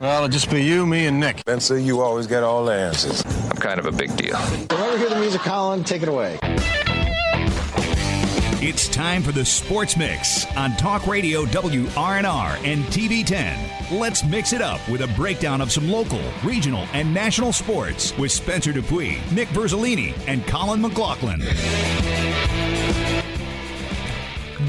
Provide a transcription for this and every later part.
Well, it'll just be you, me, and Nick. Spencer, you always get all the answers. I'm kind of a big deal. Whenever you hear the music, Colin, take it away. It's time for the Sports Mix on Talk Radio WRNR and TV10. Let's mix it up with a breakdown of some local, regional, and national sports with Spencer Dupuis, Nick Verzolini, and Colin McLaughlin.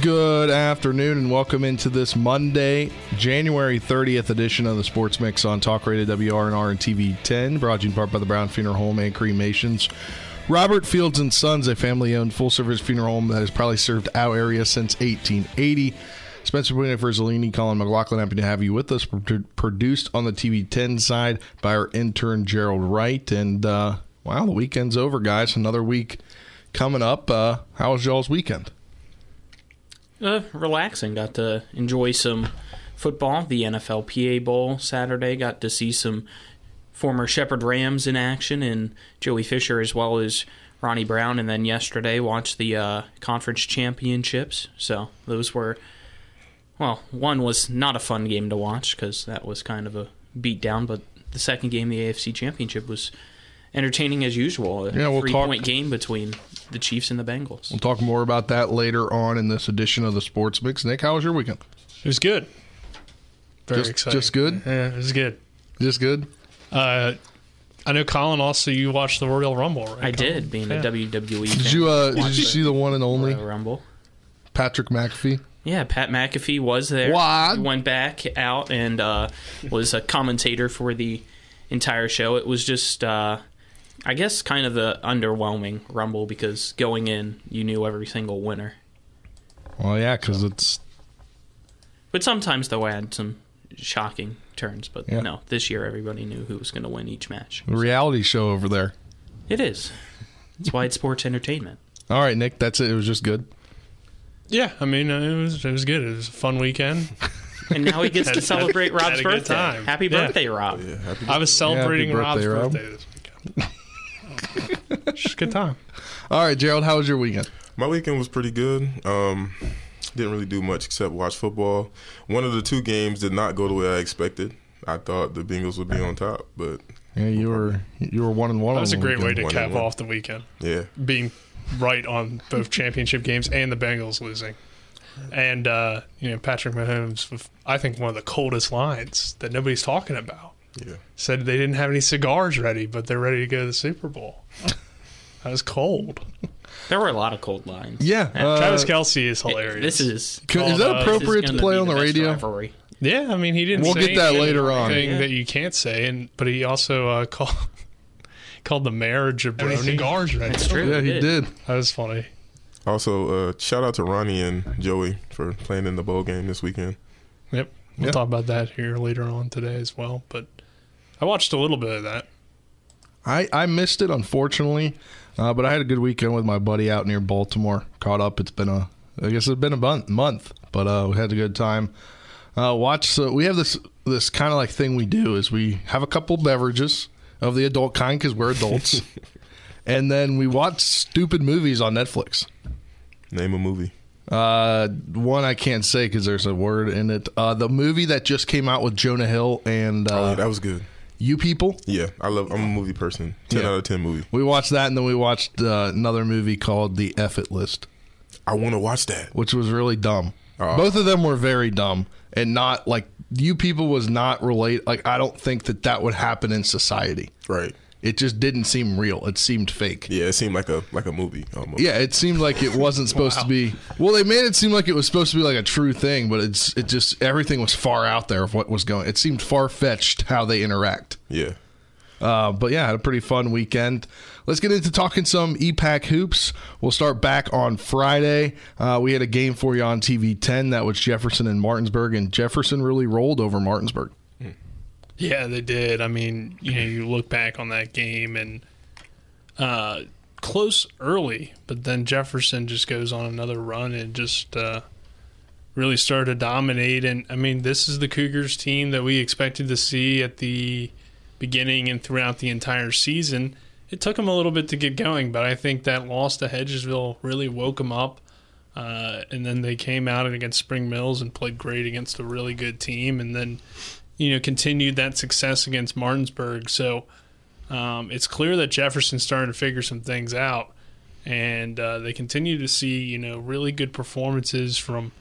Good afternoon and welcome into this Monday, January 30th edition of the Sports Mix on Talk Radio WRNR and TV10, brought to you in part by the Brown Funeral Home and Cremations. Robert Fields and Sons, a family-owned full-service funeral home that has probably served our area since 1880. Spencer Buena Verzolini, Colin McLaughlin, happy to have you with us. Produced on the TV10 side by our intern Gerald Wright. And uh, wow, the weekend's over, guys. Another week coming up. Uh, how was y'all's weekend? Uh, relaxing. Got to enjoy some football. The NFLPA Bowl Saturday. Got to see some former Shepherd Rams in action and Joey Fisher as well as Ronnie Brown. And then yesterday watched the uh, conference championships. So those were, well, one was not a fun game to watch because that was kind of a beatdown. But the second game, the AFC Championship, was entertaining as usual. A Yeah, we'll three talk- point game between the Chiefs and the Bengals. We'll talk more about that later on in this edition of the Sports Mix. Nick, how was your weekend? It was good. Very Just- exciting. just good? Yeah, it was good. Just good. Uh, I know Colin. Also, you watched the Royal Rumble, right? I Colin? did, being Yeah. a WWE fan. Did you uh, did you see the one and only Royal Rumble? Patrick McAfee? Yeah, Pat McAfee was there. What? He went back out and uh, was a commentator for the entire show. It was just, uh, I guess, kind of the underwhelming Rumble because going in, you knew every single winner. Well, yeah, because it's But sometimes though, I had some shocking turns. But Yeah. no, this year everybody knew who was going to win each match. a reality show over there. It is. That's why it's sports entertainment. All right, Nick, that's it. It was just good. Yeah, I mean, uh, it was it was good. It was a fun weekend. And now he gets to celebrate had Rob's a good birthday. time. Happy Yeah. birthday, Rob. I was celebrating happy Rob's birthday, Rob. birthday this weekend. Just a good time. All right, Gerald, how was your weekend? My weekend was pretty good. Um, didn't really do much except watch football. One of the two games did not go the way I expected. I thought the Bengals would be on top, but Yeah, you were you were one and one. That was a on the great way to One cap off the weekend. yeah, Being right on both championship games and the Bengals losing. And uh, you know Patrick Mahomes, with I think one of the coldest lines that nobody's talking about. Yeah. said they didn't have any cigars ready, but they're ready to go to the Super Bowl. That was cold. There were a lot of cold lines. Yeah, uh, Travis Kelce is hilarious. This is Can- is that uh, this is appropriate to play on the best radio? rivalry. yeah, I mean he didn't. We'll say get that later on. Thing Yeah. that you can't say, and but he also uh, called called the mayor a jabroni. Cigars ready. That's true. Yeah, he did. That was funny. Also, uh, shout out to Ronnie and Joey for playing in the bowl game this weekend. Yep, we'll Yeah. talk about that here later on today as well. But I watched a little bit of that. I I missed it unfortunately, uh, but I had a good weekend with my buddy out near Baltimore. Caught up. It's been a I guess it's been a month, month but uh, we had a good time. Uh, watch. So we have this this kind of like thing we do is we have a couple beverages of the adult kind because we're adults, and then we watch stupid movies on Netflix. Name a movie. Uh, one I can't say because there's a word in it. Uh, the movie that just came out with Jonah Hill and oh, uh, that was good. you people. Yeah, I love. I'm a movie person. Ten Yeah. out of ten movie. We watched that, and then we watched uh, another movie called The It List, I want to watch that. which was really dumb. Oh. Both of them were very dumb, and not like you people was not relate. Like I don't think that that would happen in society. Right. It just didn't seem real. It seemed fake. Yeah, it seemed like a like a movie almost. Yeah, it seemed like it wasn't supposed to be. Well, they made it seem like it was supposed to be like a true thing, but it's it just everything was far out there of what was going. It seemed far fetched how they interact. Yeah. Uh, but yeah, had a pretty fun weekend. Let's get into talking some EPAC hoops. We'll start back on Friday. Uh, we had a game for you on TV 10 that was Jefferson and Martinsburg, and Jefferson really rolled over Martinsburg. Yeah, they did. I mean, you know, you look back on that game and uh, close early, but then Jefferson just goes on another run and just uh, really started to dominate. And I mean, this is the Cougars team that we expected to see at the beginning and throughout the entire season. It took them a little bit to get going, but I think that loss to Hedgesville really woke them up. Uh, and then they came out against Spring Mills and played great against a really good team. And then, you know, continued that success against Martinsburg. So um, it's clear that Jefferson's starting to figure some things out, and uh, they continue to see you know really good performances from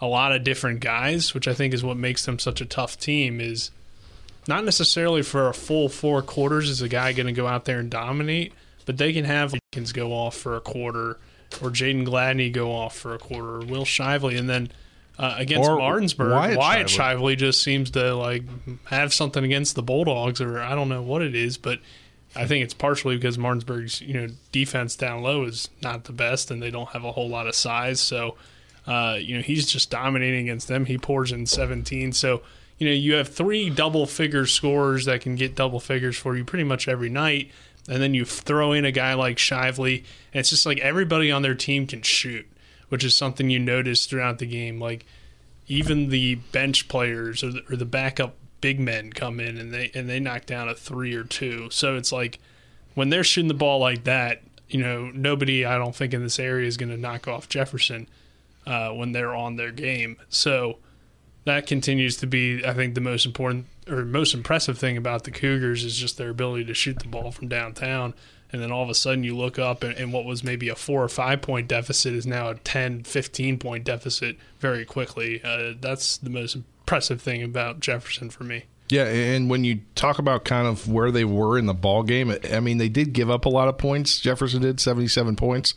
a lot of different guys, which I think is what makes them such a tough team. Is not necessarily for a full four quarters is a guy going to go out there and dominate, but they can have Jenkins go off for a quarter, or Jaden Gladney go off for a quarter, or Will Shively, and then uh, against Or Martinsburg, Wyatt Wyatt, Shively. Shively just seems to like have something against the Bulldogs, or I don't know what it is, but I think it's partially because Martinsburg's you know defense down low is not the best, and they don't have a whole lot of size. So uh, you know he's just dominating against them. He pours in 17. So you know you have three double figure scorers that can get double figures for you pretty much every night, and then you throw in a guy like Shively, and it's just like everybody on their team can shoot, which is something you notice throughout the game. Like even the bench players or the, or the backup big men come in and they and they knock down a three or two. So it's like when they're shooting the ball like that, you know, nobody I don't think in this area is going to knock off Jefferson uh, when they're on their game. So that continues to be, I think, the most important or most impressive thing about the Cougars is just their ability to shoot the ball from downtown. And then all of a sudden you look up and, and what was maybe a four or five point deficit is now a 10, 15 point deficit very quickly. Uh, that's the most impressive thing about Jefferson for me. Yeah, and when you talk about kind of where they were in the ball game, I mean, they did give up a lot of points. Jefferson did seventy-seven points,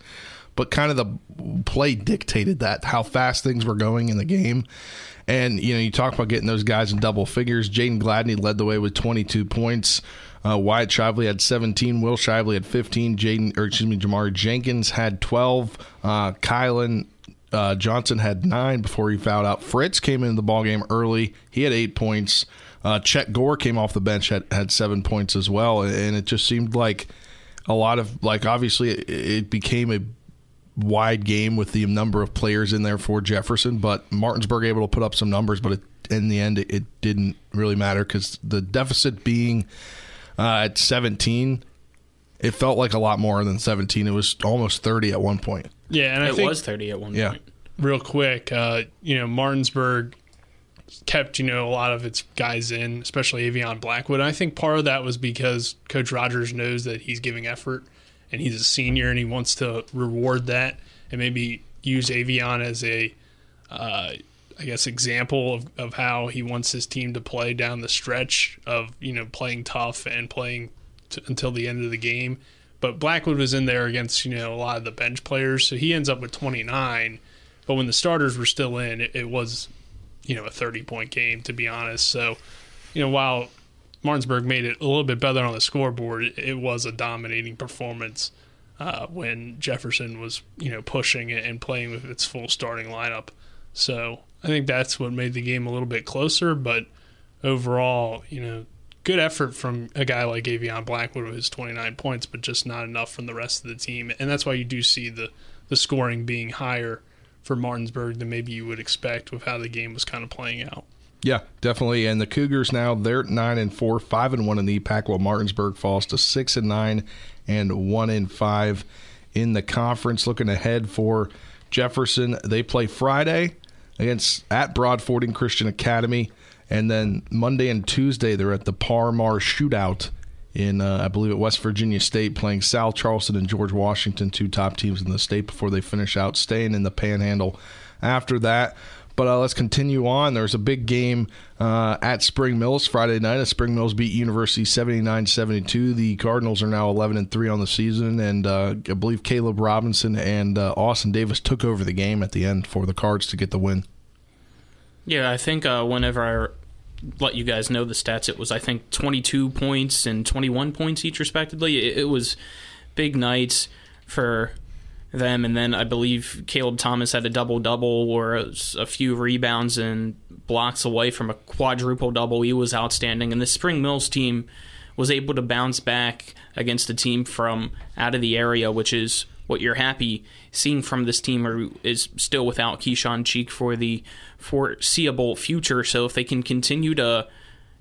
but kind of the play dictated that how fast things were going in the game. And you know, you talk about getting those guys in double figures. Jaden Gladney led the way with twenty-two points. Uh, Wyatt Shively had 17. Will Shively had 15. Jaden, or excuse me, Jamar Jenkins had 12. Uh, Kylan uh, Johnson had nine before he fouled out. Fritz came into the ball game early. He had eight points. Uh, Chet Gore came off the bench had had seven points as well, and it just seemed like a lot of like obviously it, it became a wide game with the number of players in there for Jefferson, but Martinsburg able to put up some numbers, but it, in the end it, it didn't really matter because the deficit being uh, at 17, it felt like a lot more than 17. It was almost 30 at one point. Yeah, and I it think was 30 at one Yeah. point. real quick, uh, you know, Martinsburg kept, you know, a lot of its guys in, especially Avion Blackwood. And I think part of that was because Coach Rogers knows that he's giving effort and he's a senior and he wants to reward that and maybe use Avion as a, uh, I guess, example of, of how he wants his team to play down the stretch of, you know, playing tough and playing t- until the end of the game. But Blackwood was in there against, you know, a lot of the bench players. So he ends up with 29. But when the starters were still in, it, it was, you know, a 30 point game, to be honest. So, you know, while Martinsburg made it a little bit better on the scoreboard, it, was a dominating performance uh, when Jefferson was, you know, pushing it and playing with its full starting lineup. So I think that's what made the game a little bit closer. But overall, you know, good effort from a guy like Avion Blackwood with his 29 points, but just not enough from the rest of the team. And that's why you do see the, the scoring being higher for Martinsburg than maybe you would expect with how the game was kind of playing out. Yeah, definitely. And the Cougars now they're nine and four, five and one in the EPAC, while Martinsburg falls to six and nine and one and five in the conference. Looking ahead for Jefferson, they play Friday against at Broadfording Christian Academy, and then Monday and Tuesday they're at the Parmar Shootout in uh, I believe at West Virginia State, playing South Charleston and George Washington, two top teams in the state, before they finish out staying in the Panhandle. After that. But uh, let's continue on. There's a big game uh, at Spring Mills Friday night. As Spring Mills beat University 79-72. The Cardinals are now 11 and three on the season, and uh, I believe Caleb Robinson and uh, Austin Davis took over the game at the end for the Cards to get the win. Yeah, I think uh, whenever I let you guys know the stats, it was I think 22 points and 21 points each, respectively. It, it was big nights for them, and then I believe Caleb Thomas had a double double or a, a few rebounds and blocks away from a quadruple double. He was outstanding, and the Spring Mills team was able to bounce back against a team from out of the area, which is what you're happy seeing from this team who is still without Keyshawn Cheek for the foreseeable future. So if they can continue to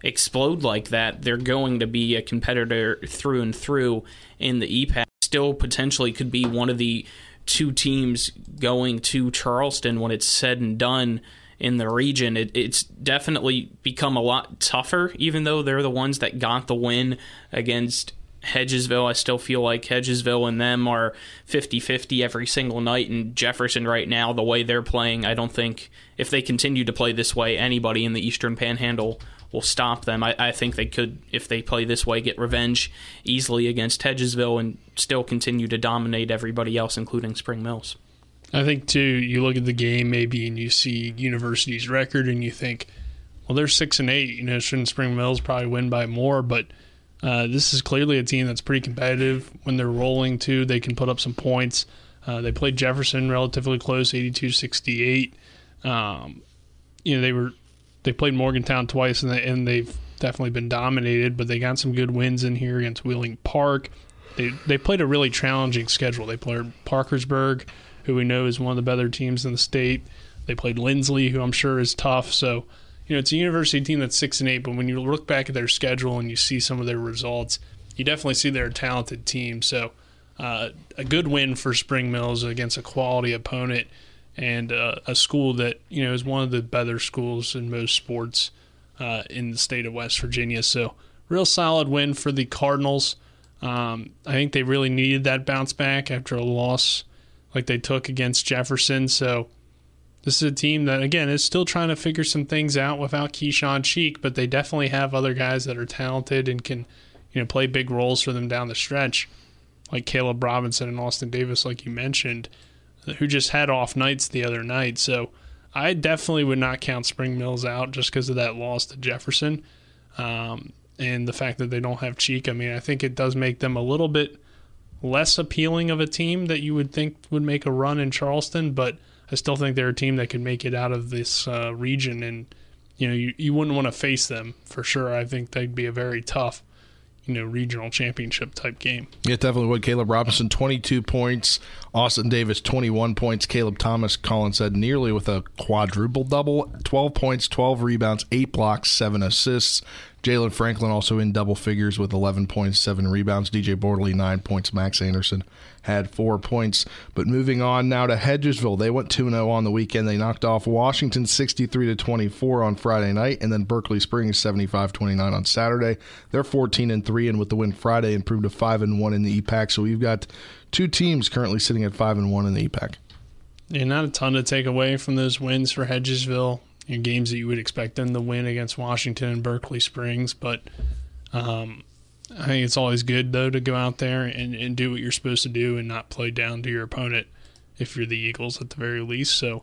explode like that, they're going to be a competitor through and through in the EPAC. Still potentially could be one of the two teams going to Charleston when it's said and done in the region. It, it's definitely become a lot tougher, even though they're the ones that got the win against Hedgesville. I still feel like Hedgesville and them are 50 50 every single night. And Jefferson, right now, the way they're playing, I don't think if they continue to play this way, anybody in the Eastern Panhandle will stop them. I, I think they could, if they play this way, get revenge easily against Hedgesville and still continue to dominate everybody else, including Spring Mills. I think too. You look at the game maybe, and you see University's record, and you think, well, they're six and eight. You know, shouldn't Spring Mills probably win by more? But uh, this is clearly a team that's pretty competitive. When they're rolling too, they can put up some points. Uh, they played Jefferson relatively close, 82-68. Um, you know, they were they played Morgantown twice, and, they, and they've definitely been dominated. But they got some good wins in here against Wheeling Park. They they played a really challenging schedule. They played Parkersburg who we know is one of the better teams in the state. They played Linsly, who I'm sure is tough. So, you know, it's a university team that's six and eight, but when you look back at their schedule and you see some of their results, you definitely see they're a talented team. So, uh, a good win for Spring Mills against a quality opponent and uh, a school that you know is one of the better schools in most sports uh, in the state of West Virginia. So, real solid win for the Cardinals. Um, I think they really needed that bounce back after a loss like they took against Jefferson. So this is a team that again is still trying to figure some things out without Keyshawn Cheek, but they definitely have other guys that are talented and can, you know, play big roles for them down the stretch. Like Caleb Robinson and Austin Davis, like you mentioned, who just had off nights the other night. So I definitely would not count Spring Mills out just because of that loss to Jefferson. Um, and the fact that they don't have Cheek, I mean, I think it does make them a little bit less appealing of a team that you would think would make a run in Charleston, but I still think they're a team that could make it out of this uh, region, and you know you, you wouldn't want to face them for sure. I think they'd be a very tough, you know, regional championship type game. Yeah, definitely would. Caleb Robinson, 22 points. Austin Davis, 21 points. Caleb Thomas, Colin said, nearly with a quadruple double 12 points, 12 rebounds, 8 blocks, 7 assists. Jalen Franklin also in double figures with 11 points, 7 rebounds. DJ Bortley, 9 points. Max Anderson had 4 points. But moving on now to Hedgesville. They went 2 0 on the weekend. They knocked off Washington 63 to 24 on Friday night, and then Berkeley Springs 75 29 on Saturday. They're 14 and 3, and with the win Friday, improved to 5 and 1 in the EPAC. So we've got two teams currently sitting at 5 and 1 in the EPAC. Yeah, not a ton to take away from those wins for Hedgesville you games that you would expect them to win against Washington and Berkeley Springs. But um, I think it's always good though to go out there and, and do what you're supposed to do and not play down to your opponent if you're the Eagles at the very least. So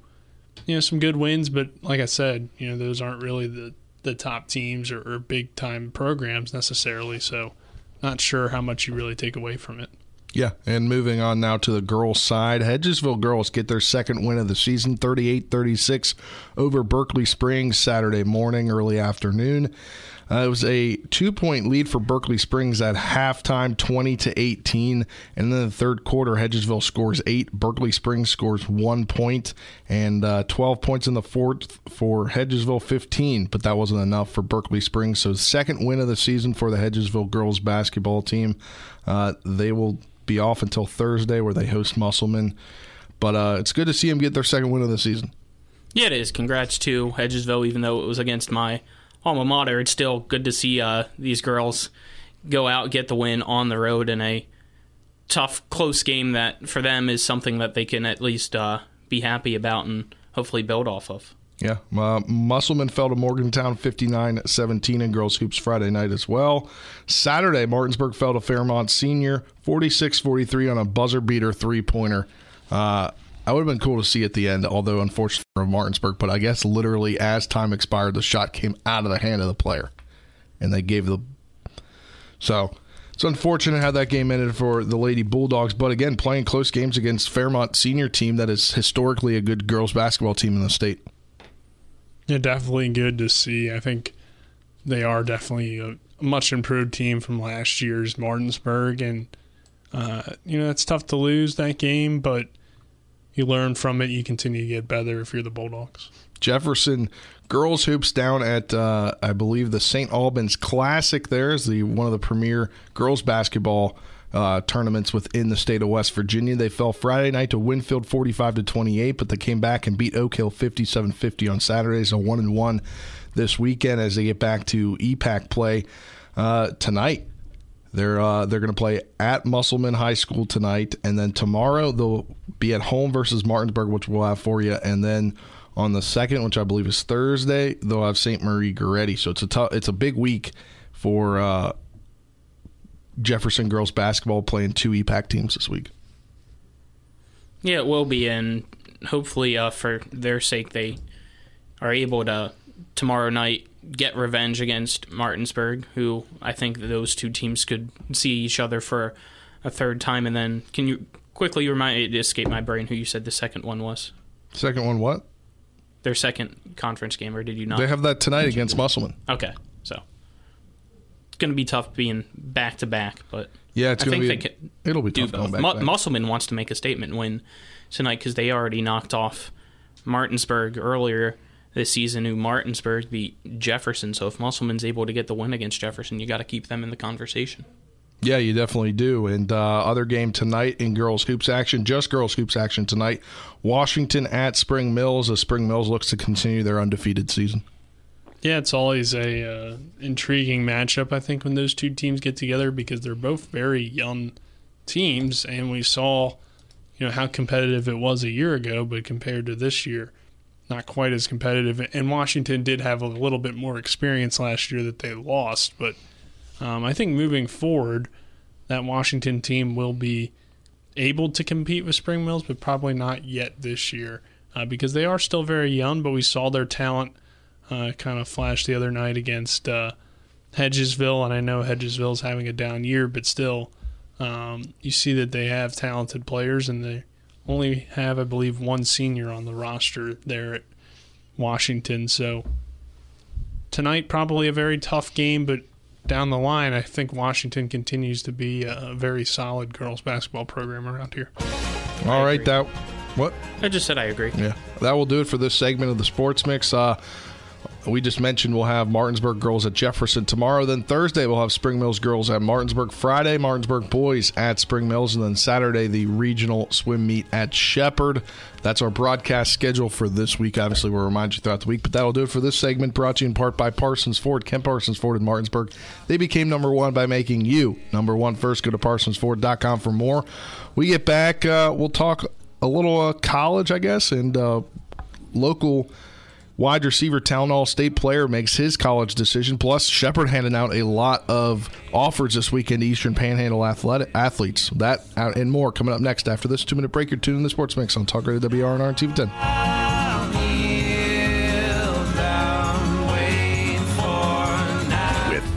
you know some good wins, but like I said, you know those aren't really the the top teams or, or big time programs necessarily. So not sure how much you really take away from it. Yeah, and moving on now to the girls' side. Hedgesville girls get their second win of the season, 38 36 over Berkeley Springs Saturday morning, early afternoon. Uh, it was a two point lead for Berkeley Springs at halftime, 20 to 18. And then the third quarter, Hedgesville scores eight. Berkeley Springs scores one point and uh, 12 points in the fourth for Hedgesville, 15. But that wasn't enough for Berkeley Springs. So, second win of the season for the Hedgesville girls basketball team. Uh, they will be off until Thursday, where they host Musselman. But uh, it's good to see them get their second win of the season. Yeah, it is. Congrats to Hedgesville, even though it was against my alma mater. It's still good to see uh, these girls go out get the win on the road in a tough, close game that for them is something that they can at least uh, be happy about and hopefully build off of. Yeah. Uh, Musselman fell to Morgantown 59 17 in girls hoops Friday night as well. Saturday, Martinsburg fell to Fairmont Senior 46 43 on a buzzer beater three pointer. Uh, I would have been cool to see at the end, although unfortunately for Martinsburg, but I guess literally as time expired, the shot came out of the hand of the player. And they gave the. So it's unfortunate how that game ended for the Lady Bulldogs, but again, playing close games against Fairmont Senior team that is historically a good girls basketball team in the state. Yeah, definitely good to see. I think they are definitely a much improved team from last year's Martinsburg, and uh, you know it's tough to lose that game, but you learn from it. You continue to get better if you're the Bulldogs. Jefferson girls hoops down at uh, I believe the St. Albans Classic. There is the one of the premier girls basketball uh, tournaments within the state of West Virginia. They fell Friday night to Winfield 45 to 28, but they came back and beat Oak Hill 57 50 on Saturday. So one and one this weekend as they get back to EPAC play uh, tonight. They're uh, they're going to play at Musselman High School tonight, and then tomorrow they'll be at home versus Martinsburg, which we'll have for you, and then on the second, which I believe is Thursday, they'll have St. Marie Goretti. So it's a tough, it's a big week for uh, Jefferson girls basketball playing two EPAC teams this week. Yeah, it will be, and hopefully, uh, for their sake, they are able to tomorrow night get revenge against Martinsburg, who I think those two teams could see each other for a third time. And then, can you quickly remind it escaped my brain who you said the second one was? Second one, what? Their second conference game, or did you not? They have that tonight against Musselman. Okay, so it's going to be tough being back to back, but Yeah, it's I going think be. they can it'll be tough going both. back. Mu- back. Musselman wants to make a statement win tonight because they already knocked off Martinsburg earlier this season, who Martinsburg beat Jefferson. So if Musselman's able to get the win against Jefferson, you got to keep them in the conversation. Yeah, you definitely do. And uh, other game tonight in girls hoops action, just girls hoops action tonight. Washington at Spring Mills as Spring Mills looks to continue their undefeated season. Yeah, it's always a uh, intriguing matchup. I think when those two teams get together because they're both very young teams, and we saw, you know, how competitive it was a year ago, but compared to this year, not quite as competitive. And Washington did have a little bit more experience last year that they lost, but um, I think moving forward, that Washington team will be able to compete with Spring Mills, but probably not yet this year uh, because they are still very young. But we saw their talent uh, kind of flash the other night against uh, Hedgesville, and I know Hedgesville's having a down year, but still, um, you see that they have talented players, and they only have, I believe, one senior on the roster there at Washington. So tonight, probably a very tough game, but down the line, I think Washington continues to be a very solid girls basketball program around here. All right, that what? I just said I agree. Yeah, that will do it for this segment of the Sports Mix. Uh, we just mentioned we'll have Martinsburg girls at Jefferson tomorrow. Then Thursday we'll have Spring Mills girls at Martinsburg. Friday Martinsburg boys at Spring Mills, and then Saturday the regional swim meet at Shepherd. That's our broadcast schedule for this week. Obviously, we'll remind you throughout the week, but that'll do it for this segment. Brought to you in part by Parsons Ford, Kent Parsons Ford in Martinsburg. They became number one by making you number one first. Go to ParsonsFord.com for more. We get back. Uh, we'll talk a little uh, college, I guess, and uh, local wide receiver town all state player makes his college decision. Plus, Shepherd handing out a lot of offers this weekend to Eastern Panhandle athletes. That and more coming up next after this two minute break. You're tuning in the Sports Mix on Talk Radio WRNR and TV 10.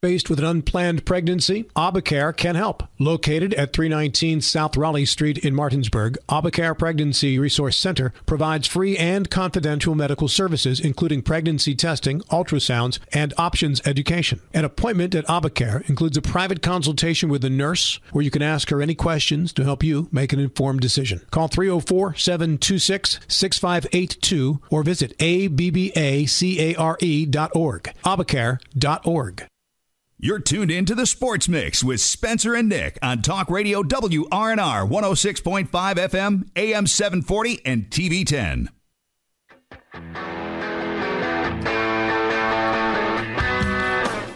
Faced with an unplanned pregnancy, AbbaCare can help. Located at 319 South Raleigh Street in Martinsburg, AbbaCare Pregnancy Resource Center provides free and confidential medical services, including pregnancy testing, ultrasounds, and options education. An appointment at AbbaCare includes a private consultation with a nurse where you can ask her any questions to help you make an informed decision. Call 304 726 6582 or visit abbacare.org. Obacare.org. You're tuned in to the Sports Mix with Spencer and Nick on Talk Radio WRNR 106.5 FM, AM 740, and TV 10.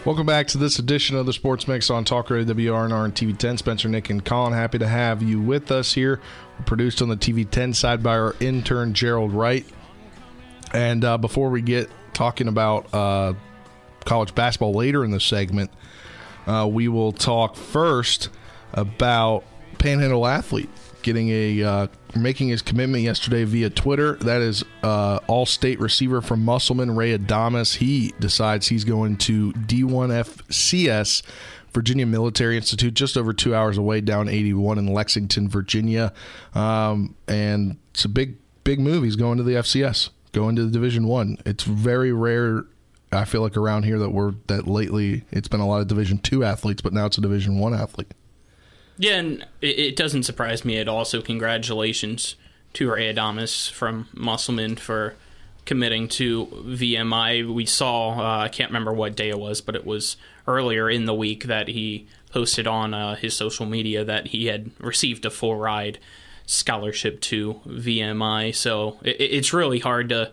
Welcome back to this edition of the Sports Mix on Talk Radio WRNR and TV 10. Spencer, Nick, and Colin, happy to have you with us here. We're produced on the TV 10 side by our intern, Gerald Wright. And uh, before we get talking about uh, college basketball later in the segment, uh, we will talk first about Panhandle Athlete getting a uh, making his commitment yesterday via Twitter. That is uh, all-state receiver from Musselman, Ray Adamas. He decides he's going to D1FCS. Virginia Military Institute, just over two hours away, down 81 in Lexington, Virginia, um, and it's a big, big move. He's going to the FCS, going to the Division One. It's very rare I feel like around here that we're that lately it's been a lot of Division two athletes, but now it's a Division one athlete. Yeah, and it, it doesn't surprise me at all. So congratulations to Ray Adamas from Musselman for committing to VMI. We saw uh, I can't remember what day it was, but it was earlier in the week that he posted on uh, his social media that he had received a full ride scholarship to VMI. So it, it's really hard to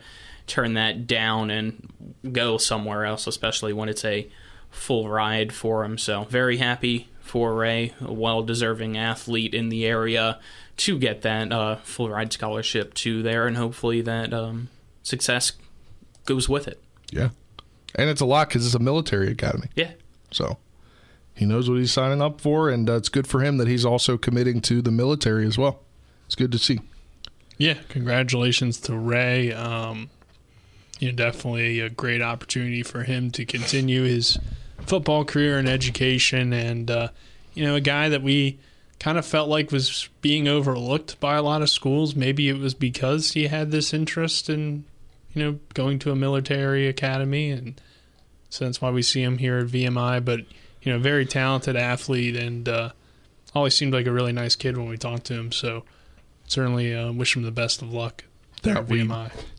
turn that down and go somewhere else, especially when it's a full ride for him. So very happy for Ray, a well-deserving athlete in the area, to get that uh, full ride scholarship to there, and hopefully that um, success goes with it. Yeah, and it's a lot because it's a military academy. Yeah, so he knows what he's signing up for, and uh, it's good for him that he's also committing to the military as well. It's good to see. Yeah, congratulations to Ray. Um, you know, definitely a great opportunity for him to continue his football career and education, and uh, you know, a guy that we kind of felt like was being overlooked by a lot of schools. Maybe it was because he had this interest in, you know, going to a military academy, and so that's why we see him here at VMI. But you know, very talented athlete, and uh, always seemed like a really nice kid when we talked to him. So certainly uh, wish him the best of luck that we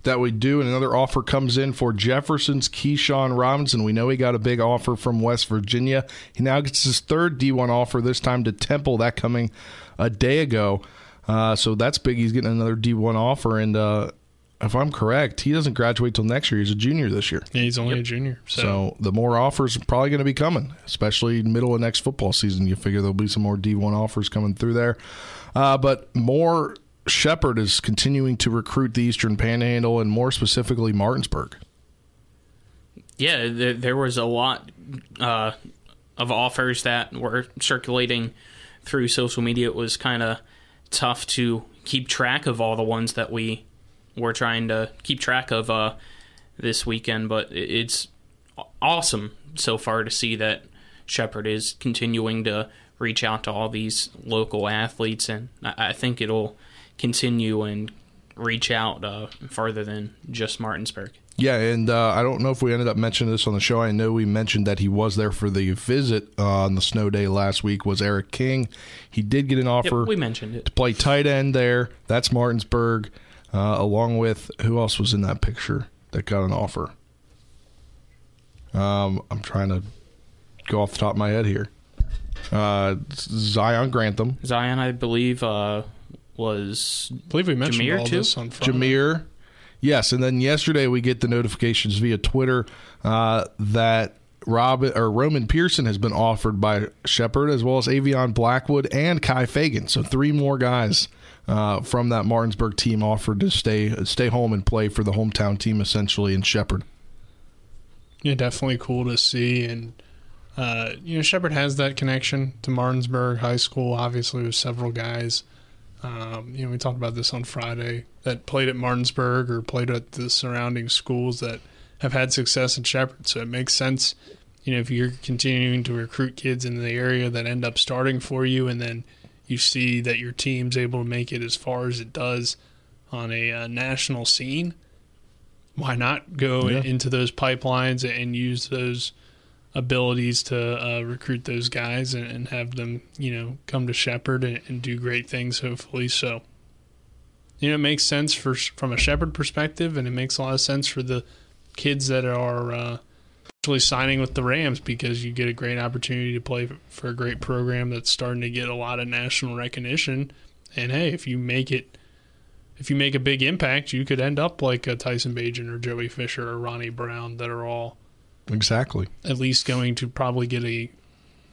that we do. And another offer comes in for Jefferson's Keyshawn Robinson. We know he got a big offer from West Virginia. He now gets his third D1 offer this time to Temple. That coming a day ago. Uh, so that's big. He's getting another D1 offer, and uh, if I'm correct, he doesn't graduate till next year. He's a junior this year. Yeah, he's only yep. a junior. So. so. the more offers are probably going to be coming, especially middle of next football season. You figure there'll be some more D1 offers coming through there. Uh, but more Shepherd is continuing to recruit the Eastern Panhandle and more specifically Martinsburg. Yeah, there, there was a lot uh, of offers that were circulating through social media. It was kind of tough to keep track of all the ones that we were trying to keep track of uh, this weekend, but it's awesome so far to see that Shepherd is continuing to reach out to all these local athletes, and I think it'll continue and reach out uh, farther than just Martinsburg. Yeah, and uh, I don't know if we ended up mentioning this on the show. I know we mentioned that he was there for the visit uh, on the snow day last week. Was Eric King? He did get an offer. Yep, we mentioned it to play tight end there. That's Martinsburg, uh, along with who else was in that picture that got an offer. Um, I'm trying to go off the top of my head here. Uh, Zion Grantham. Zion, I believe, uh, was I believe we mentioned Jameer all too? this on Friday. Jameer. Yes, and then yesterday we get the notifications via Twitter uh, that Rob or Roman Pearson has been offered by Shepherd as well as Avion Blackwood and Kai Fagan. So three more guys uh, from that Martinsburg team offered to stay stay home and play for the hometown team essentially in Shepherd. Yeah, definitely cool to see and. Uh, you know, Shepherd has that connection to Martinsburg High School, obviously, with several guys um, you know, we talked about this on Friday that played at Martinsburg or played at the surrounding schools that have had success in Shepherd. So it makes sense you know, if you're continuing to recruit kids in the area that end up starting for you, and then you see that your team's able to make it as far as it does on a uh, national scene, why not go Yeah. into those pipelines and use those abilities to uh, recruit those guys and, and have them, you know, come to Shepherd and, and do great things, hopefully. So, you know, it makes sense for from a Shepherd perspective, and it makes a lot of sense for the kids that are uh, actually signing with the Rams because you get a great opportunity to play for a great program that's starting to get a lot of national recognition. And hey, if you make it, if you make a big impact, you could end up like a Tyson Bagent or Joey Fisher or Ronnie Brown that are all Exactly. at least going to probably get a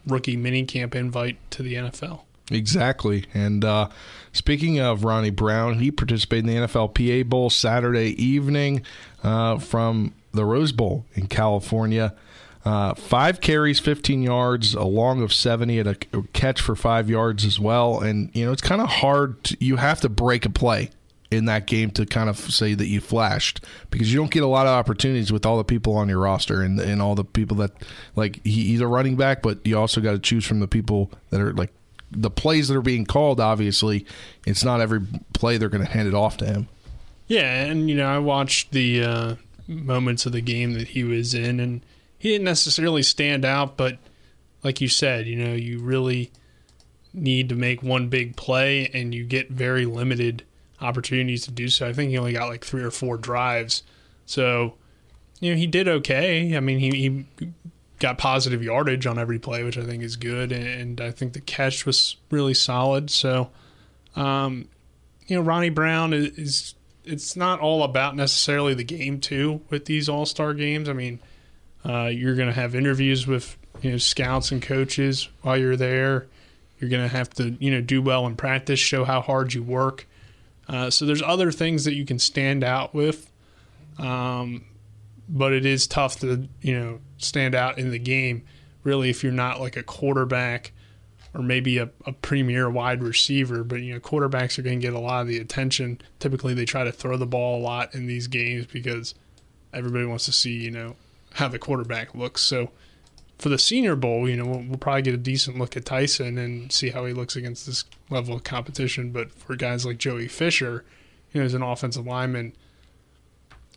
rookie mini camp invite to the NFL. Exactly. And uh, speaking of Ronnie Brown, he participated in the NFLPA Bowl Saturday evening uh, from the Rose Bowl in California. Uh, five carries, 15 yards, a long of 70, and a catch for five yards as well. And, you know, it's kind of hard. To, you have to break a play in that game to kind of say that you flashed because you don't get a lot of opportunities with all the people on your roster and, and all the people that, like, he, he's a running back, but you also got to choose from the people that are, like, the plays that are being called, obviously, it's not every play they're going to hand it off to him. Yeah, and you know, I watched the uh, moments of the game that he was in, and he didn't necessarily stand out, but like you said, you know, you really need to make one big play, and you get very limited opportunities to do so. I think he only got like three or four drives, so you know, he did okay. I mean, he, he got positive yardage on every play, which I think is good, and I think the catch was really solid. So, um, you know, Ronnie Brown is, is it's not all about necessarily the game too with these All Star games. I mean, uh, you're going to have interviews with you know scouts and coaches while you're there. You're going to have to you know do well in practice, show how hard you work. Uh, so there's other things that you can stand out with, um, but it is tough to you know stand out in the game. Really, if you're not like a quarterback or maybe a, a premier wide receiver, but you know quarterbacks are going to get a lot of the attention. Typically, they try to throw the ball a lot in these games because everybody wants to see you know how the quarterback looks. So for the Senior Bowl, you know we'll, we'll probably get a decent look at Tyson and see how he looks against this level of competition. But for guys like Joey Fisher, you know, as an offensive lineman,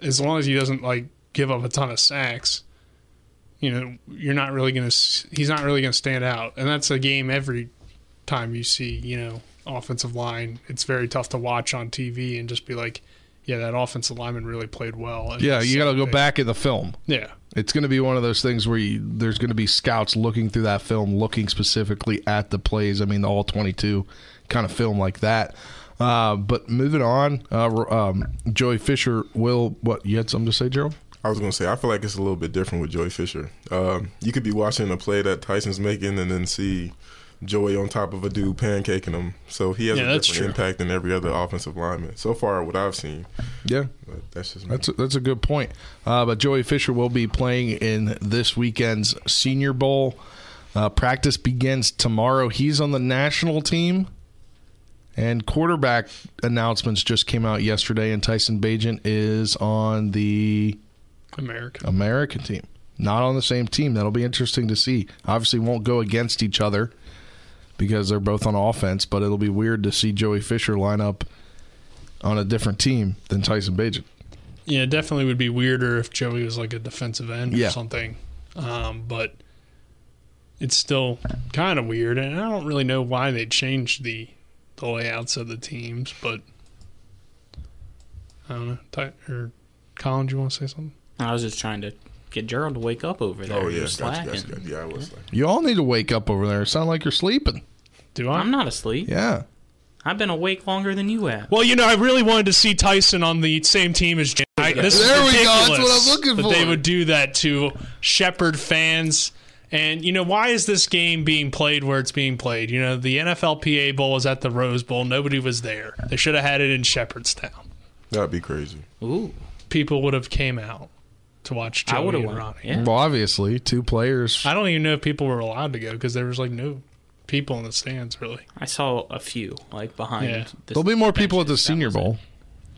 as long as he doesn't like give up a ton of sacks, you know, you're not really going to, he's not really going to stand out. And that's a game every time you see, you know, offensive line. It's very tough to watch on TV and just be like, yeah, that offensive lineman really played well. Yeah, you got to go back in the film. Yeah. It's going to be one of those things where you, there's going to be scouts looking through that film, looking specifically at the plays. I mean, the all 22 kind of film like that. Uh, but moving on, uh, um, Joey Fisher will. What you had something to say, Gerald? I was going to say, I feel like it's a little bit different with Joey Fisher. Um, you could be watching a play that Tyson's making and then see Joey on top of a dude pancaking him. So he has Yeah, a that's different true. impact than every other offensive lineman. So far, what I've seen. Yeah, But that's just me. That's a, that's a good point. Uh, but Joey Fisher will be playing in this weekend's Senior Bowl. Uh, practice begins tomorrow. He's on the national team. And quarterback announcements just came out yesterday, and Tyson Bagent is on the America. American team, not on the same team. That'll be interesting to see. Obviously, won't go against each other because they're both on offense, but it'll be weird to see Joey Fisher line up on a different team than Tyson Bagent. Yeah, it definitely would be weirder if Joey was like a defensive end Yeah. or something. Um, but it's still kind of weird, and I don't really know why they changed the the layouts of the teams. But I don't know. Ty- or Colin, do you want to say something? I was just trying to get Gerald to wake up over there. Oh, yeah. was Gotcha, slacking. gotcha, gotcha. Yeah, I was like. You all need to wake up over there. It sound like you're sleeping. Do I? I'm not asleep. Yeah. I've been awake longer than you have. Well, you know, I really wanted to see Tyson on the same team as Jan- I, this is There we go. That's what I'm looking that for. They would do that to Shepherd fans. And you know why is this game being played where it's being played? You know the NFLPA Bowl is at the Rose Bowl. Nobody was there. They should have had it in Shepherdstown. That'd be crazy. Ooh, People would have came out to watch Joey I would have and won. Ronnie. Yeah. Well, obviously, two players. I don't even know if people were allowed to go because there was like no people in the stands really. I saw a few like behind. Yeah. the There'll be more people at the Senior. Bowl.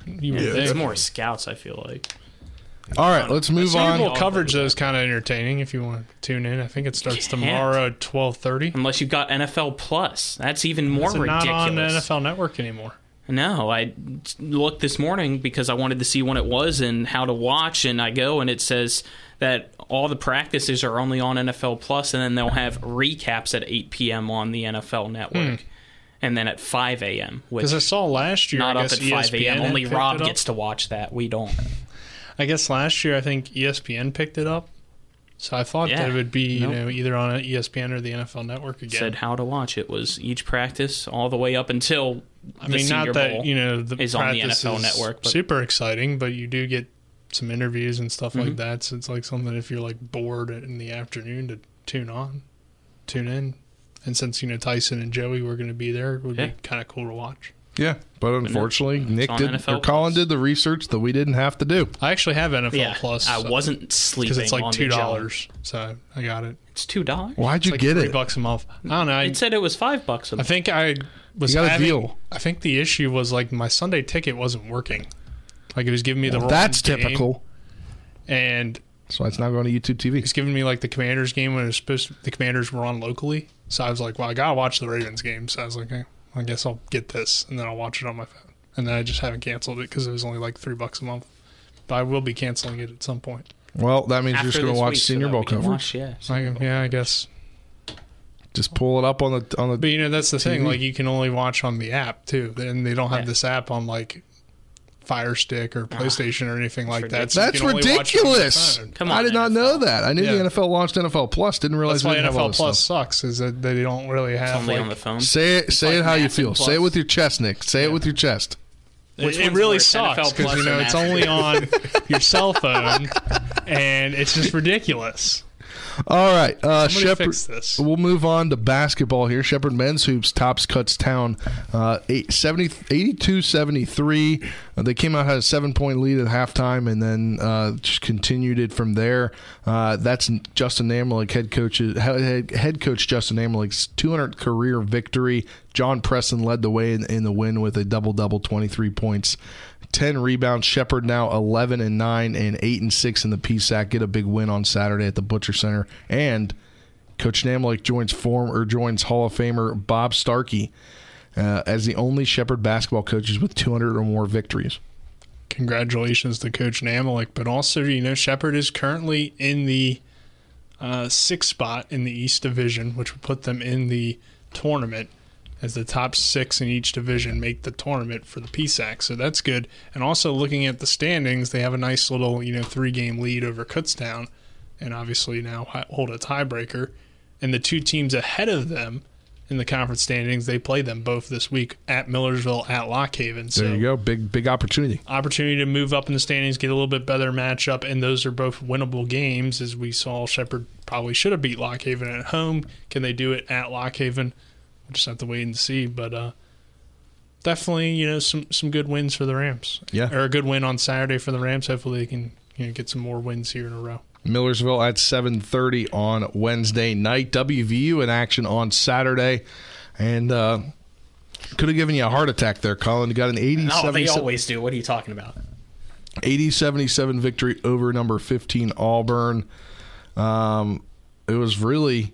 You Yeah, think. It's more scouts. I feel like. All right, let's move Super on. Bowl coverage though is kind of entertaining if you want to tune in. I think it starts tomorrow at twelve thirty. Unless you've got NFL Plus, that's even more It's ridiculous. not on NFL Network anymore. No, I looked this morning because I wanted to see when it was and how to watch, and I go and it says that all the practices are only on NFL Plus, and then they'll have recaps at 8 p.m. on the NFL Network, hmm. and then at 5 a.m. Which Because I saw last year, not I up at 5 a.m. Only Rob gets to watch that. We don't. I guess last year I think ESPN picked it up. So I thought Yeah. that it would be, you Nope. know, either on ESPN or the NFL Network again. Said how to watch it was each practice all the way up until I the mean, Senior not that Bowl you know the is on the NFL Network, but super exciting, but you do get some interviews and stuff Mm-hmm. like that. So it's like something if you're like bored in the afternoon to tune on, tune in. And since you know Tyson and Joey were going to be there, it would Yeah. be kind of cool to watch. Yeah, but unfortunately, Nick did NFL or Colin Plus. did the research that we didn't have to do. I actually have NFL yeah, Plus. I wasn't sleeping because it's like on two dollars, so I got it. It's two dollars. Why'd It's you like get three it? bucks a month. I don't know. I, It said it was five bucks a I month. I think I was You got a deal. I think the issue was like my Sunday ticket wasn't working. Like it was giving me the wrong That's game, typical. and So it's not going to YouTube TV. it's giving me like the Commanders game when it was supposed to, the Commanders were on locally. So I was like, well, I gotta watch the Ravens game. So I was like, okay, I guess I'll get this, and then I'll watch it on my phone. And then I just haven't canceled it because it was only like three bucks a month. But I will be canceling it at some point. Well, that means After you're just going to watch week, Senior that Bowl coverage. watch, yeah. So I, yeah, I guess. Just pull it up on the on the. But you know, that's the thing. Like you can only watch on the app too, and they don't have Yeah. this app on like Fire Stick or ah, PlayStation or anything like that. So That's can only watch it on ridiculous. I did not NFL. know that. I knew Yeah. the NFL launched NFL Plus. Didn't realize That's why they didn't have all NFL Plus stuff. sucks is that they don't really have only like on the phone. Say it. Say like it how you Mass and feel. Say it with your chest, Nick. Say it with your chest. Which it, it really sucks because you know it's only on your cell phone, and it's just ridiculous. All right, uh, Shepherd. We'll move on to basketball here. Shepherd men's hoops tops Kutztown uh, 82-73. Uh, they came out had a seven point lead at halftime and then uh, just continued it from there. Uh, that's Justin Namolik, head coach. Head, head coach Justin Namolik's 200 career victory. John Preston led the way in, in the win with a double double, 23 points. 10 rebounds. Shepherd now 11 and 9 and 8 and 6 in the PSAC. Get a big win on Saturday at the Butcher Center. And Coach Namolik joins form or joins Hall of Famer Bob Starkey uh, as the only Shepherd basketball coaches with 200 or more victories. Congratulations to Coach Namolik, but also you know Shepherd is currently in the uh, sixth spot in the East Division, which would put them in the tournament as the top six in each division make the tournament for the PSAC. So that's good. And also looking at the standings, they have a nice little you know three game lead over Kutztown, and obviously now hold a tiebreaker. And the two teams ahead of them in the conference standings, they play them both this week at Millersville at Lock Haven. So There you go. Big, big opportunity. opportunity to move up in the standings, get a little bit better matchup, and those are both winnable games. As we saw, Shepherd probably should have beat Lock Haven at home. Can they do it at Lock Haven? We'll just have to wait and see. But uh, definitely, you know, some some good wins for the Rams. Yeah. or a good win on Saturday for the Rams. Hopefully, they can you know get some more wins here in a row. Millersville at 7:30 on Wednesday night. WVU in action on Saturday, and uh, could have given you a heart attack there, Colin. You got an 80 No, they always do. What are you talking about? 80-77 victory over number 15 Auburn. Um, it was really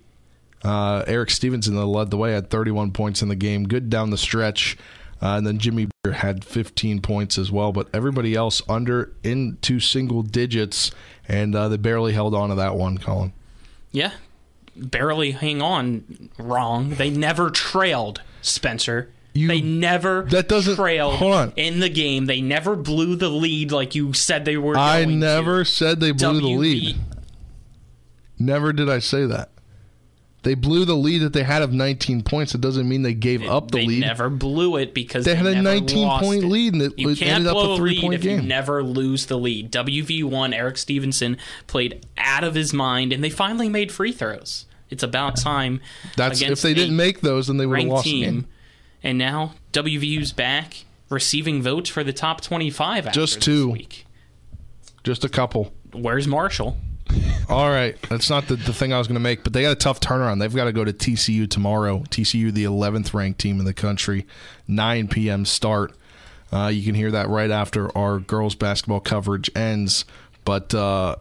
uh, Erik Stevenson that led the way, had 31 points in the game, good down the stretch. Uh, and then Jimmy Bell had 15 points as well, but everybody else under into single digits, and uh, they barely held on to that one, Colin. Yeah, barely hang on. Wrong. They never trailed Spencer. You- they never that doesn't- trailed hold on. in the game. They never blew the lead like you said they were. I never to. said they blew the lead. Never did I say that. They blew the lead that they had of 19 points. It doesn't mean they gave up the they lead. They never blew it because They they, had a 19 point it. lead and it you ended up a a three-point lead if you game. never lose the lead. WV won. Erik Stevenson played out of his mind, and they finally made free throws. It's about time. That's if they didn't make those, then they would have lost the game. And now WVU's back, receiving votes for the top twenty-five. After Just this two. week. Just a couple. Where's Marshall? All right, that's not the, the thing I was going to make, but they got a tough turnaround. They've got to go to TCU tomorrow. TCU, the 11th ranked team in the country, 9 p.m. start. Uh, you can hear that right after our girls basketball coverage ends. but uh,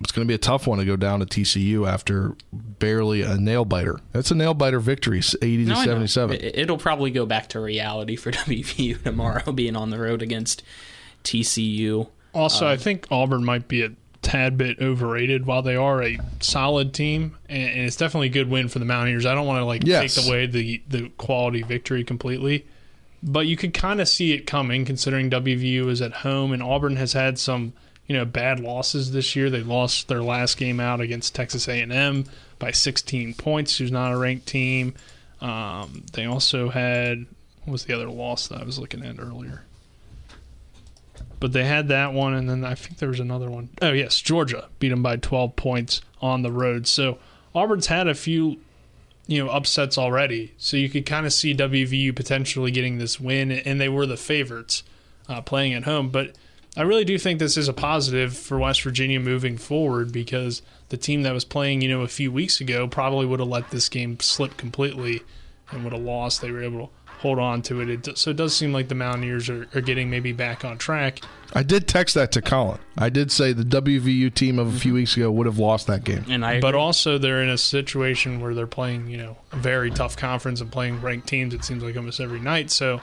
it's going to be a tough one to go down to TCU after barely a nail biter. That's a nail biter victory, eighty No, to I seventy-seven. It- It'll probably go back to reality for WVU tomorrow, being on the road against TCU. Also, I think Auburn might be a tad bit overrated. While they are a solid team, and, and it's definitely a good win for the Mountaineers. I don't want to like Yes. take away the the quality victory completely, but you could kind of see it coming considering WVU is at home and Auburn has had some you know bad losses this year. They lost their last game out against Texas A&M by 16 points. Who's not a ranked team. Um, they also had what was the other loss that I was looking at earlier? But they had that one, and then I think there was another one. Oh yes, Georgia beat them by 12 points on the road. So Auburn's had a few, you know, upsets already. So you could kind of see WVU potentially getting this win, and they were the favorites uh, playing at home. But I really do think this is a positive for West Virginia moving forward because the team that was playing, you know, a few weeks ago probably would have let this game slip completely and would have lost. They were able to hold on to it. it so it does seem like the Mountaineers are, are getting maybe back on track. I did text that to Colin. I did say the WVU team of a few weeks ago would have lost that game. And I But also they're in a situation where they're playing, you know, a very tough conference and playing ranked teams. It seems like almost every night. So,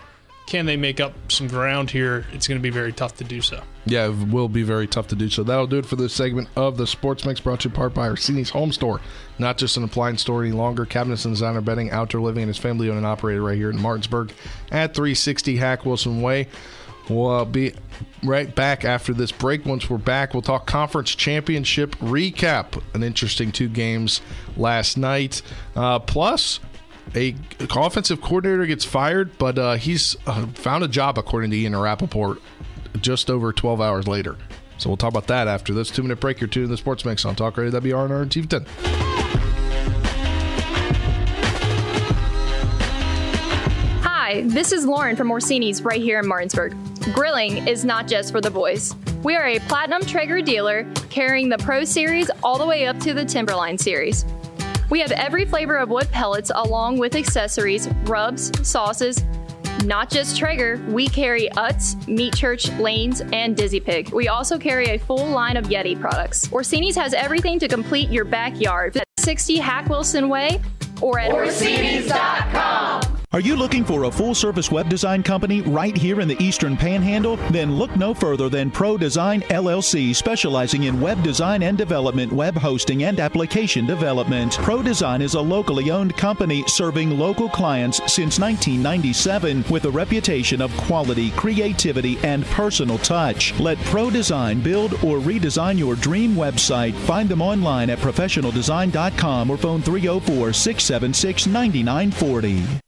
can they make up some ground here? It's going to be very tough to do so. Yeah, it will be very tough to do so. That'll do it for this segment of the Sports Mix brought to you part by Orsini's Home Store. Not just an appliance store any longer. Cabinets and designer bedding, outdoor living, and his family owned and operated right here in Martinsburg at 360 Hack Wilson Way. We'll be right back after this break. Once we're back, we'll talk conference championship recap. An interesting two games last night. Uh, plus, a offensive coordinator gets fired, but uh, he's uh, found a job, according to Ian Rapoport, just over 12 hours later. So we'll talk about that after this two minute break. You're the Sports Mix on Talk Radio WRNR and TV 10. Hi, this is Lauren from Orsini's right here in Martinsburg. Grilling is not just for the boys. We are a platinum Traeger dealer carrying the Pro Series all the way up to the Timberline Series. We have every flavor of wood pellets along with accessories, rubs, sauces. Not just Traeger, we carry Utz, Meat Church, Lanes, and Dizzy Pig. We also carry a full line of Yeti products. Orsini's has everything to complete your backyard. At 60 Hack Wilson Way or at Orsini's.com. Are you looking for a full service web design company right here in the Eastern Panhandle? Then look no further than Pro Design LLC, specializing in web design and development, web hosting, and application development. Pro Design is a locally owned company serving local clients since 1997 with a reputation of quality, creativity, and personal touch. Let Pro Design build or redesign your dream website. Find them online at professionaldesign.com or phone 304 676 9940.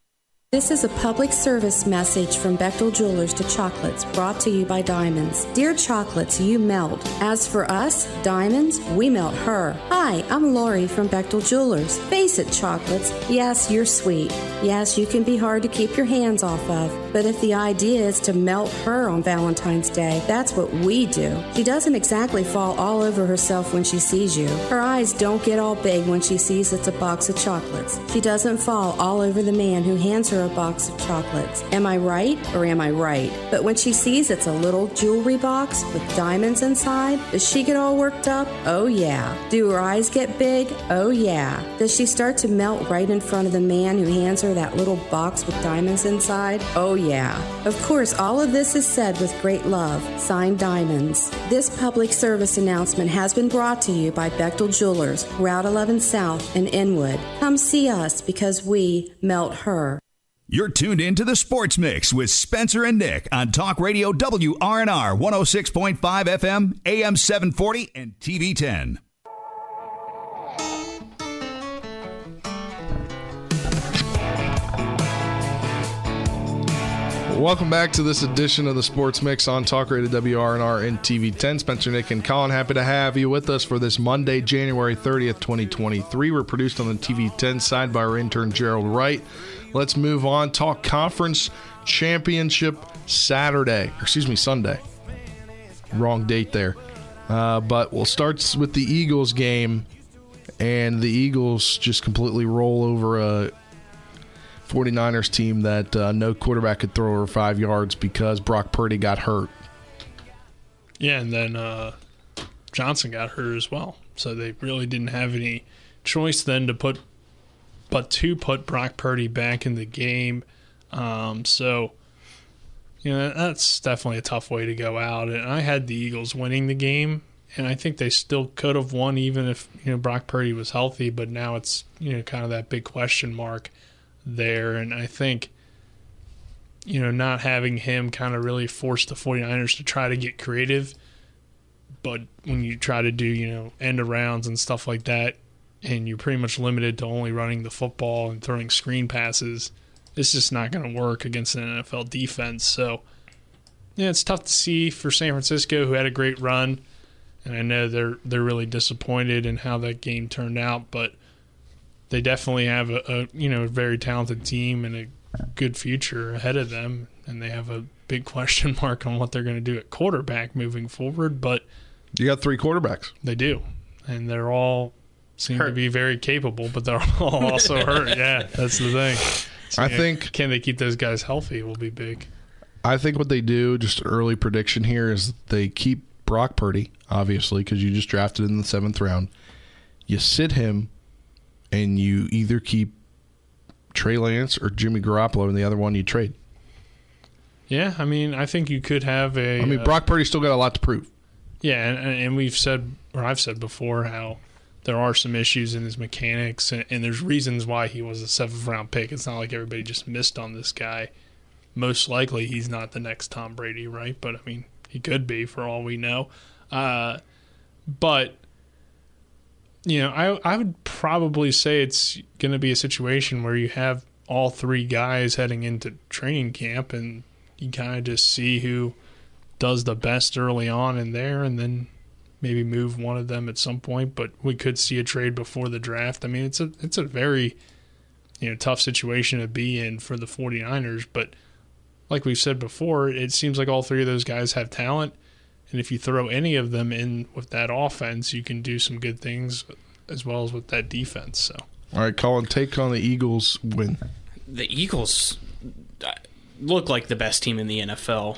This is a public service message from Bechtel Jewelers to Chocolates brought to you by Diamonds. Dear Chocolates, you melt. As for us, Diamonds, we melt her. Hi, I'm Lori from Bechtel Jewelers. Face it, Chocolates. Yes, you're sweet. Yes, you can be hard to keep your hands off of. But if the idea is to melt her on Valentine's Day, that's what we do. She doesn't exactly fall all over herself when she sees you. Her eyes don't get all big when she sees it's a box of chocolates. She doesn't fall all over the man who hands her a box of chocolates. Am I right or am I right? But when she sees it's a little jewelry box with diamonds inside, does she get all worked up? Oh yeah. Do her eyes get big? Oh yeah. Does she start to melt right in front of the man who hands her that little box with diamonds inside? Oh yeah. Of course, all of this is said with great love. Signed Diamonds. This public service announcement has been brought to you by Bechtel Jewelers, Route 11 South in Inwood. Come see us because we melt her. You're tuned in to the Sports Mix with Spencer and Nick on Talk Radio WRNR 106.5 FM, AM 740, and TV 10. Welcome back to this edition of the Sports Mix on Talk Radio WRNR and TV 10. Spencer, Nick, and Colin, happy to have you with us for this Monday, January 30th, 2023. We're produced on the TV 10 side by our intern Gerald Wright. Let's move on. Talk conference championship Saturday, excuse me, Sunday. Wrong date there. Uh, but we'll start with the Eagles game, and the Eagles just completely roll over a 49ers team that uh, no quarterback could throw over five yards because Brock Purdy got hurt. Yeah, and then uh, Johnson got hurt as well. So they really didn't have any choice then to put, but to put Brock Purdy back in the game. Um, so, you know, that's definitely a tough way to go out. And I had the Eagles winning the game, and I think they still could have won even if, you know, Brock Purdy was healthy, but now it's, you know, kind of that big question mark there. And I think, you know, not having him kind of really force the 49ers to try to get creative. But when you try to do, you know, end arounds and stuff like that, and you're pretty much limited to only running the football and throwing screen passes, it's just not going to work against an NFL defense. So, yeah, it's tough to see for San Francisco, who had a great run, and I know they're they're really disappointed in how that game turned out, but they definitely have a, a you know a very talented team and a good future ahead of them, and they have a big question mark on what they're going to do at quarterback moving forward. But you got three quarterbacks. They do, and they're all seem hurt. to be very capable, but they're all also hurt. Yeah, that's the thing. So, I think can they keep those guys healthy will be big. I think what they do, just early prediction here, is they keep Brock Purdy, obviously, because you just drafted in the seventh round. You sit him, and you either keep Trey Lance or Jimmy Garoppolo, and the other one you trade. Yeah, I mean, I think you could have a. I mean, Brock Purdy still got a lot to prove. Yeah, and, and we've said, or I've said before, how there are some issues in his mechanics, and, and there's reasons why he was a seventh round pick. It's not like everybody just missed on this guy. Most likely, he's not the next Tom Brady, right? But I mean, he could be for all we know. Uh, but you know, I I would probably say it's going to be a situation where you have all three guys heading into training camp, and you kind of just see who does the best early on in there, and then maybe move one of them at some point. But we could see a trade before the draft. I mean, it's a it's a very you know tough situation to be in for the 49ers, but like we've said before, it seems like all three of those guys have talent. And if you throw any of them in with that offense, you can do some good things as well as with that defense. So, all right, Colin, take on the Eagles win. The Eagles uh, look like the best team in the NFL.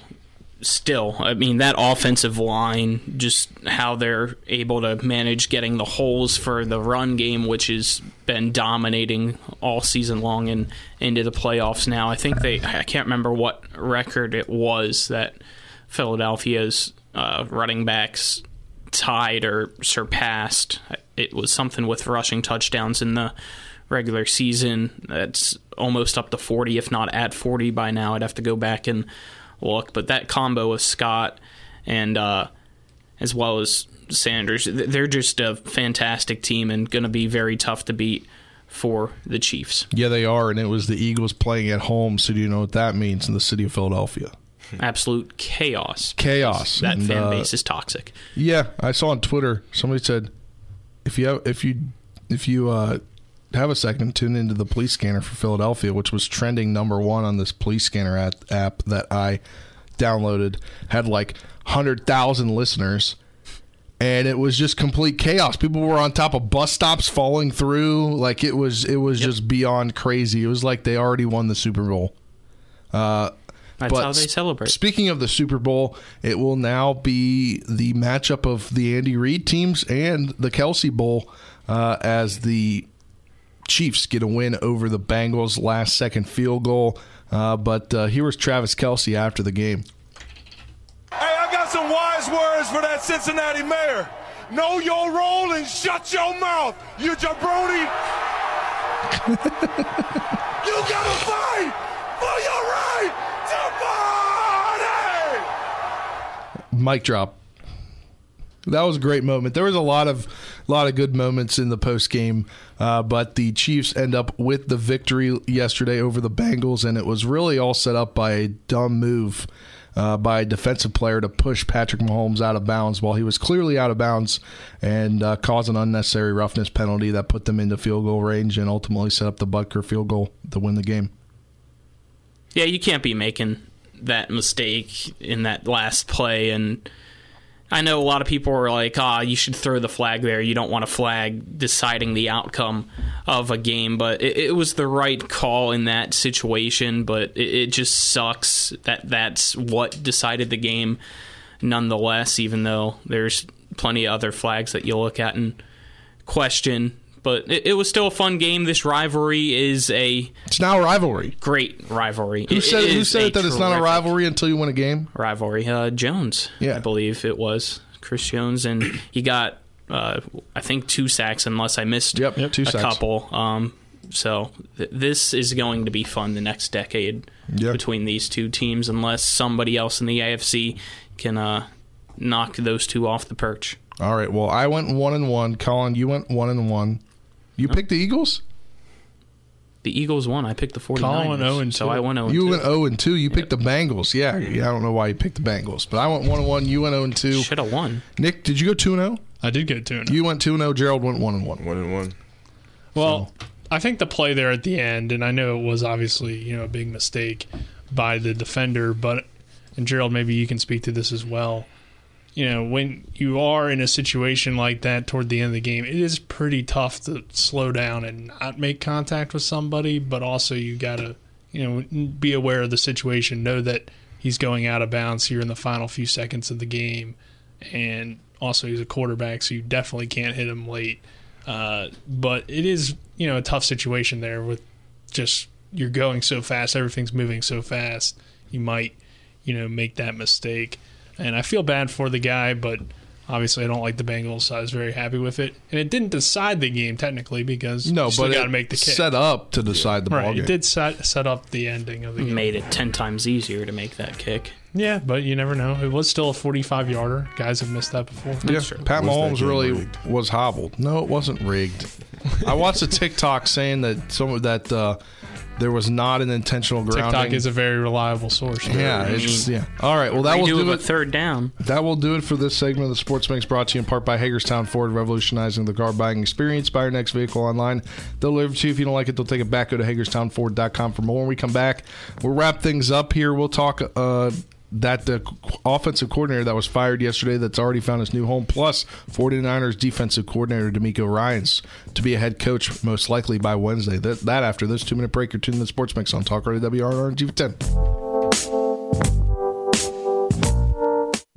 Still, I mean that offensive line, just how they're able to manage getting the holes for the run game, which has been dominating all season long and into the playoffs. Now, I think they, I can't remember what record it was that Philadelphia's uh, running backs tied or surpassed. It was something with rushing touchdowns in the regular season. That's almost up to 40, if not at 40 by now. I'd have to go back and look. But that combo of Scott and uh, as well as Sanders, they're just a fantastic team and going to be very tough to beat for the Chiefs. Yeah, they are. And it was the Eagles playing at home. So do you know what that means in the city of Philadelphia? absolute chaos. Chaos. That and, fan uh, base is toxic. Yeah, I saw on Twitter somebody said if you have, if you if you uh, have a second, tune into the police scanner for Philadelphia, which was trending number one on this police scanner at, app that I downloaded. Had like hundred thousand listeners. And it was just complete chaos. People were on top of bus stops, falling through. Like it was, it was yep. just beyond crazy. It was like they already won the Super Bowl. Uh, that's but how they celebrate. Speaking of the Super Bowl, it will now be the matchup of the Andy Reid teams and the Kelce Bowl uh, as the Chiefs get a win over the Bengals last second field goal. Uh, but uh, here was Travis Kelce after the game. Hey, I got some wise words for that Cincinnati mayor. Know your role and shut your mouth, you jabroni. you gotta fight Mic drop. That was a great moment. There was a lot of lot of good moments in the post game, uh, but the Chiefs end up with the victory yesterday over the Bengals, and it was really all set up by a dumb move uh, by a defensive player to push Patrick Mahomes out of bounds while he was clearly out of bounds and uh, cause an unnecessary roughness penalty that put them into field goal range and ultimately set up the Butker field goal to win the game. Yeah, you can't be making that mistake in that last play and I know a lot of people were like, "Ah, oh, you should throw the flag there. You don't want a flag deciding the outcome of a game." But it, it was the right call in that situation. But it, it, just sucks that that's what decided the game, nonetheless. Even though there's plenty of other flags that you'll look at and question. But it, it was still a fun game. This rivalry is a it's now a rivalry. Great rivalry. Who It said, who is said it that it's not a rivalry until you win a game? Rivalry. Uh, Jones, Yeah. I believe it was Chris Jones, and he got uh, I think two sacks, unless I missed Yep, yep, two a sacks. couple. Um, so th- this is going to be fun the next decade Yep. between these two teams, unless somebody else in the AFC can uh, knock those two off the perch. All right. Well, I went one and one. Colin, you went one and one. You picked the Eagles. The Eagles won. I picked the 49ers. Colin 0 and so 2. I went 0 and You 2. went zero and two. You picked the Bengals. Yeah, mm-hmm. yeah. I don't know why you picked the Bengals, but I went one and one. You went zero and two. Should have won. Nick, did you go two and zero? I did go two. You went two and zero. Gerald went one and one. One and one. Well, I think the play there at the end, and I know it was obviously you know a big mistake by the defender, but and Gerald, maybe you can speak to this as well. You know, when you are in a situation like that toward the end of the game, it is pretty tough to slow down and not make contact with somebody, but also you got to, you know, be aware of the situation, know that he's going out of bounds here in the final few seconds of the game, and also he's a quarterback, so you definitely can't hit him late. Uh, but it is, you know, a tough situation there with just you're going so fast, everything's moving so fast. You might, you know, make that mistake. And I feel bad for the guy, but obviously I don't like the Bengals, so I was very happy with it. And it didn't decide the game technically because No, you still but got to make the kick. set up to decide the right, ball game. it did set set up the ending of the game. Made it 10 times easier to make that kick. Yeah, but you never know. It was still a 45 yarder. Guys have missed that before. Yeah, Pat Was Mahomes really rigged? was hobbled. No, it wasn't rigged. I watched a TikTok saying that some of that uh, there was not an intentional grounding. TikTok is a very reliable source. yeah, it's yeah. All right, well that will Redo do of a it. third down. That will do it for this segment of the Sports Mix brought to you in part by Hagerstown Ford, revolutionizing the car buying experience. Buy your next vehicle online. They'll deliver to you. If you don't like it, they'll take it back. Go to HagerstownFord.com for more. When we come back, we'll wrap things up here. We'll talk uh, that the offensive coordinator that was fired yesterday that's already found his new home, plus 49ers defensive coordinator DeMeco Ryans to be a head coach most likely by Wednesday. That, that after this two minute break, you're tuning to the Sports Mix on Talk Radio WRR TV10.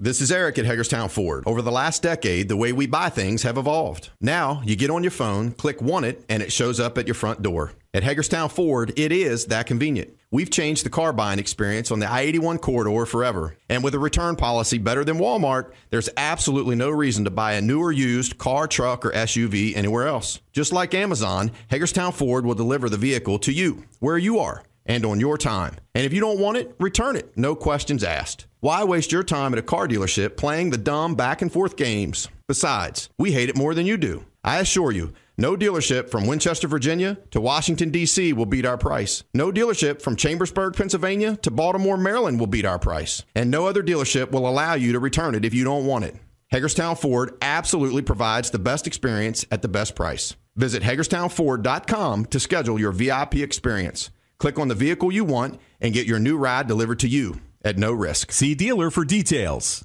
This is Eric at Hagerstown Ford. Over the last decade, the way we buy things have evolved. Now, you get on your phone, click Want It, and it shows up at your front door. At Hagerstown Ford, it is that convenient. We've changed the car buying experience on the I 81 corridor forever. And with a return policy better than Walmart, there's absolutely no reason to buy a new or used car, truck, or SUV anywhere else. Just like Amazon, Hagerstown Ford will deliver the vehicle to you, where you are, and on your time. And if you don't want it, return it. No questions asked. Why waste your time at a car dealership playing the dumb back and forth games? Besides, we hate it more than you do. I assure you, no dealership from Winchester, Virginia to Washington, D.C. will beat our price. No dealership from Chambersburg, Pennsylvania to Baltimore, Maryland will beat our price. And no other dealership will allow you to return it if you don't want it. Hagerstown Ford absolutely provides the best experience at the best price. Visit HagerstownFord.com to schedule your VIP experience. Click on the vehicle you want and get your new ride delivered to you at no risk. See dealer for details.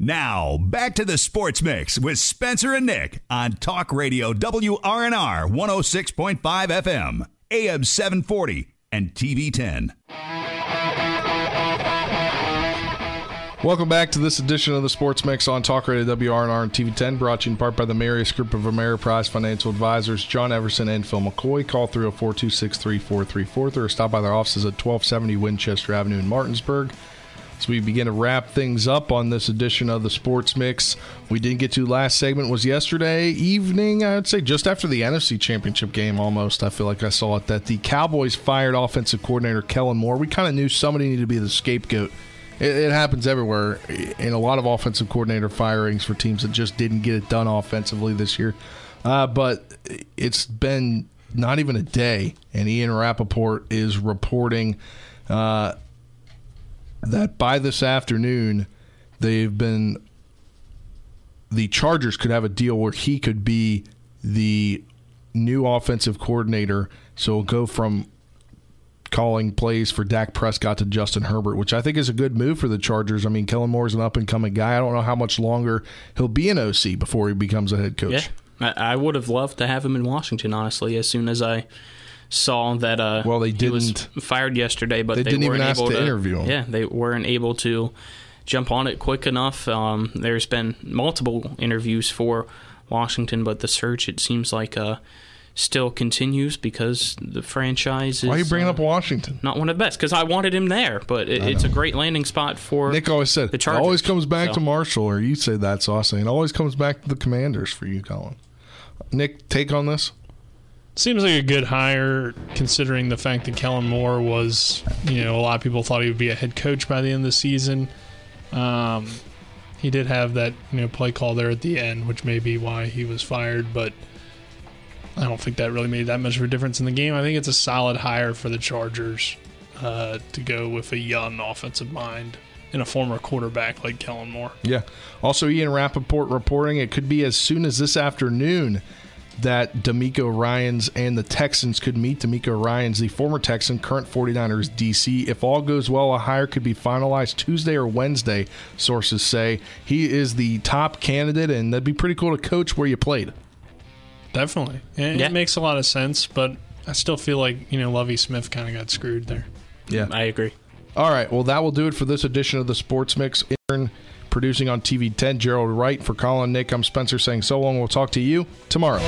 Now, back to the Sports Mix with Spencer and Nick on Talk Radio WRNR 106.5 FM, AM 740, and TV 10. Welcome back to this edition of the Sports Mix on Talk Radio WRNR and TV10, brought to you in part by the Marius Group of Ameriprise Financial Advisors, John Everson and Phil McCoy. Call 304 263 4343 or stop by their offices at 1270 Winchester Avenue in Martinsburg. As we begin to wrap things up on this edition of the Sports Mix. We didn't get to last segment was yesterday evening. I would say just after the NFC Championship game, almost. I feel like I saw it that the Cowboys fired offensive coordinator Kellen Moore. We kind of knew somebody needed to be the scapegoat. It, it happens everywhere in a lot of offensive coordinator firings for teams that just didn't get it done offensively this year. Uh, but it's been not even a day, and Ian Rapoport is reporting uh, that by this afternoon, they've been. The Chargers could have a deal where he could be the new offensive coordinator. So it'll go from calling plays for Dak Prescott to Justin Herbert, which I think is a good move for the Chargers. I mean, Kellen Moore's an up and coming guy. I don't know how much longer he'll be an OC before he becomes a head coach. Yeah. I would have loved to have him in Washington, honestly, as soon as I saw that uh, well, they he was didn't- fired yesterday, but they they, didn't even ask able to interview him. Yeah, they weren't able to jump on it quick enough. Um, there's been multiple interviews for Washington, but the search it seems like uh, still continues because the franchise is Why are you bringing uh, up Washington? not one of the best because I wanted him there, but it, it's a great landing spot for Nick always said the it always comes back So- to Marshall, or you say that, so I say it always comes back to the Commanders for you, Colin. Nick, take on this. Seems like a good hire considering the fact that Kellen Moore was, you know, a lot of people thought he would be a head coach by the end of the season. Um, he did have that, you know, play call there at the end, which may be why he was fired, but I don't think that really made that much of a difference in the game. I think it's a solid hire for the Chargers uh, to go with a young offensive mind and a former quarterback like Kellen Moore. Yeah. Also, Ian Rapoport reporting it could be as soon as this afternoon that DeMeco Ryans and the Texans could meet. DeMeco Ryans, the former Texan, current 49ers DC. If all goes well, a hire could be finalized Tuesday or Wednesday, sources say. He is the top candidate, and that'd be pretty cool to coach where you played. Definitely. And Yeah. It makes a lot of sense, but I still feel like, you know, Lovie Smith kind of got screwed there. Yeah. I agree. All right. Well, that will do it for this edition of the Sports Mix. Intern producing on TV 10, Gerald Wright. For Colin Nick, I'm Spencer saying so long. We'll talk to you tomorrow.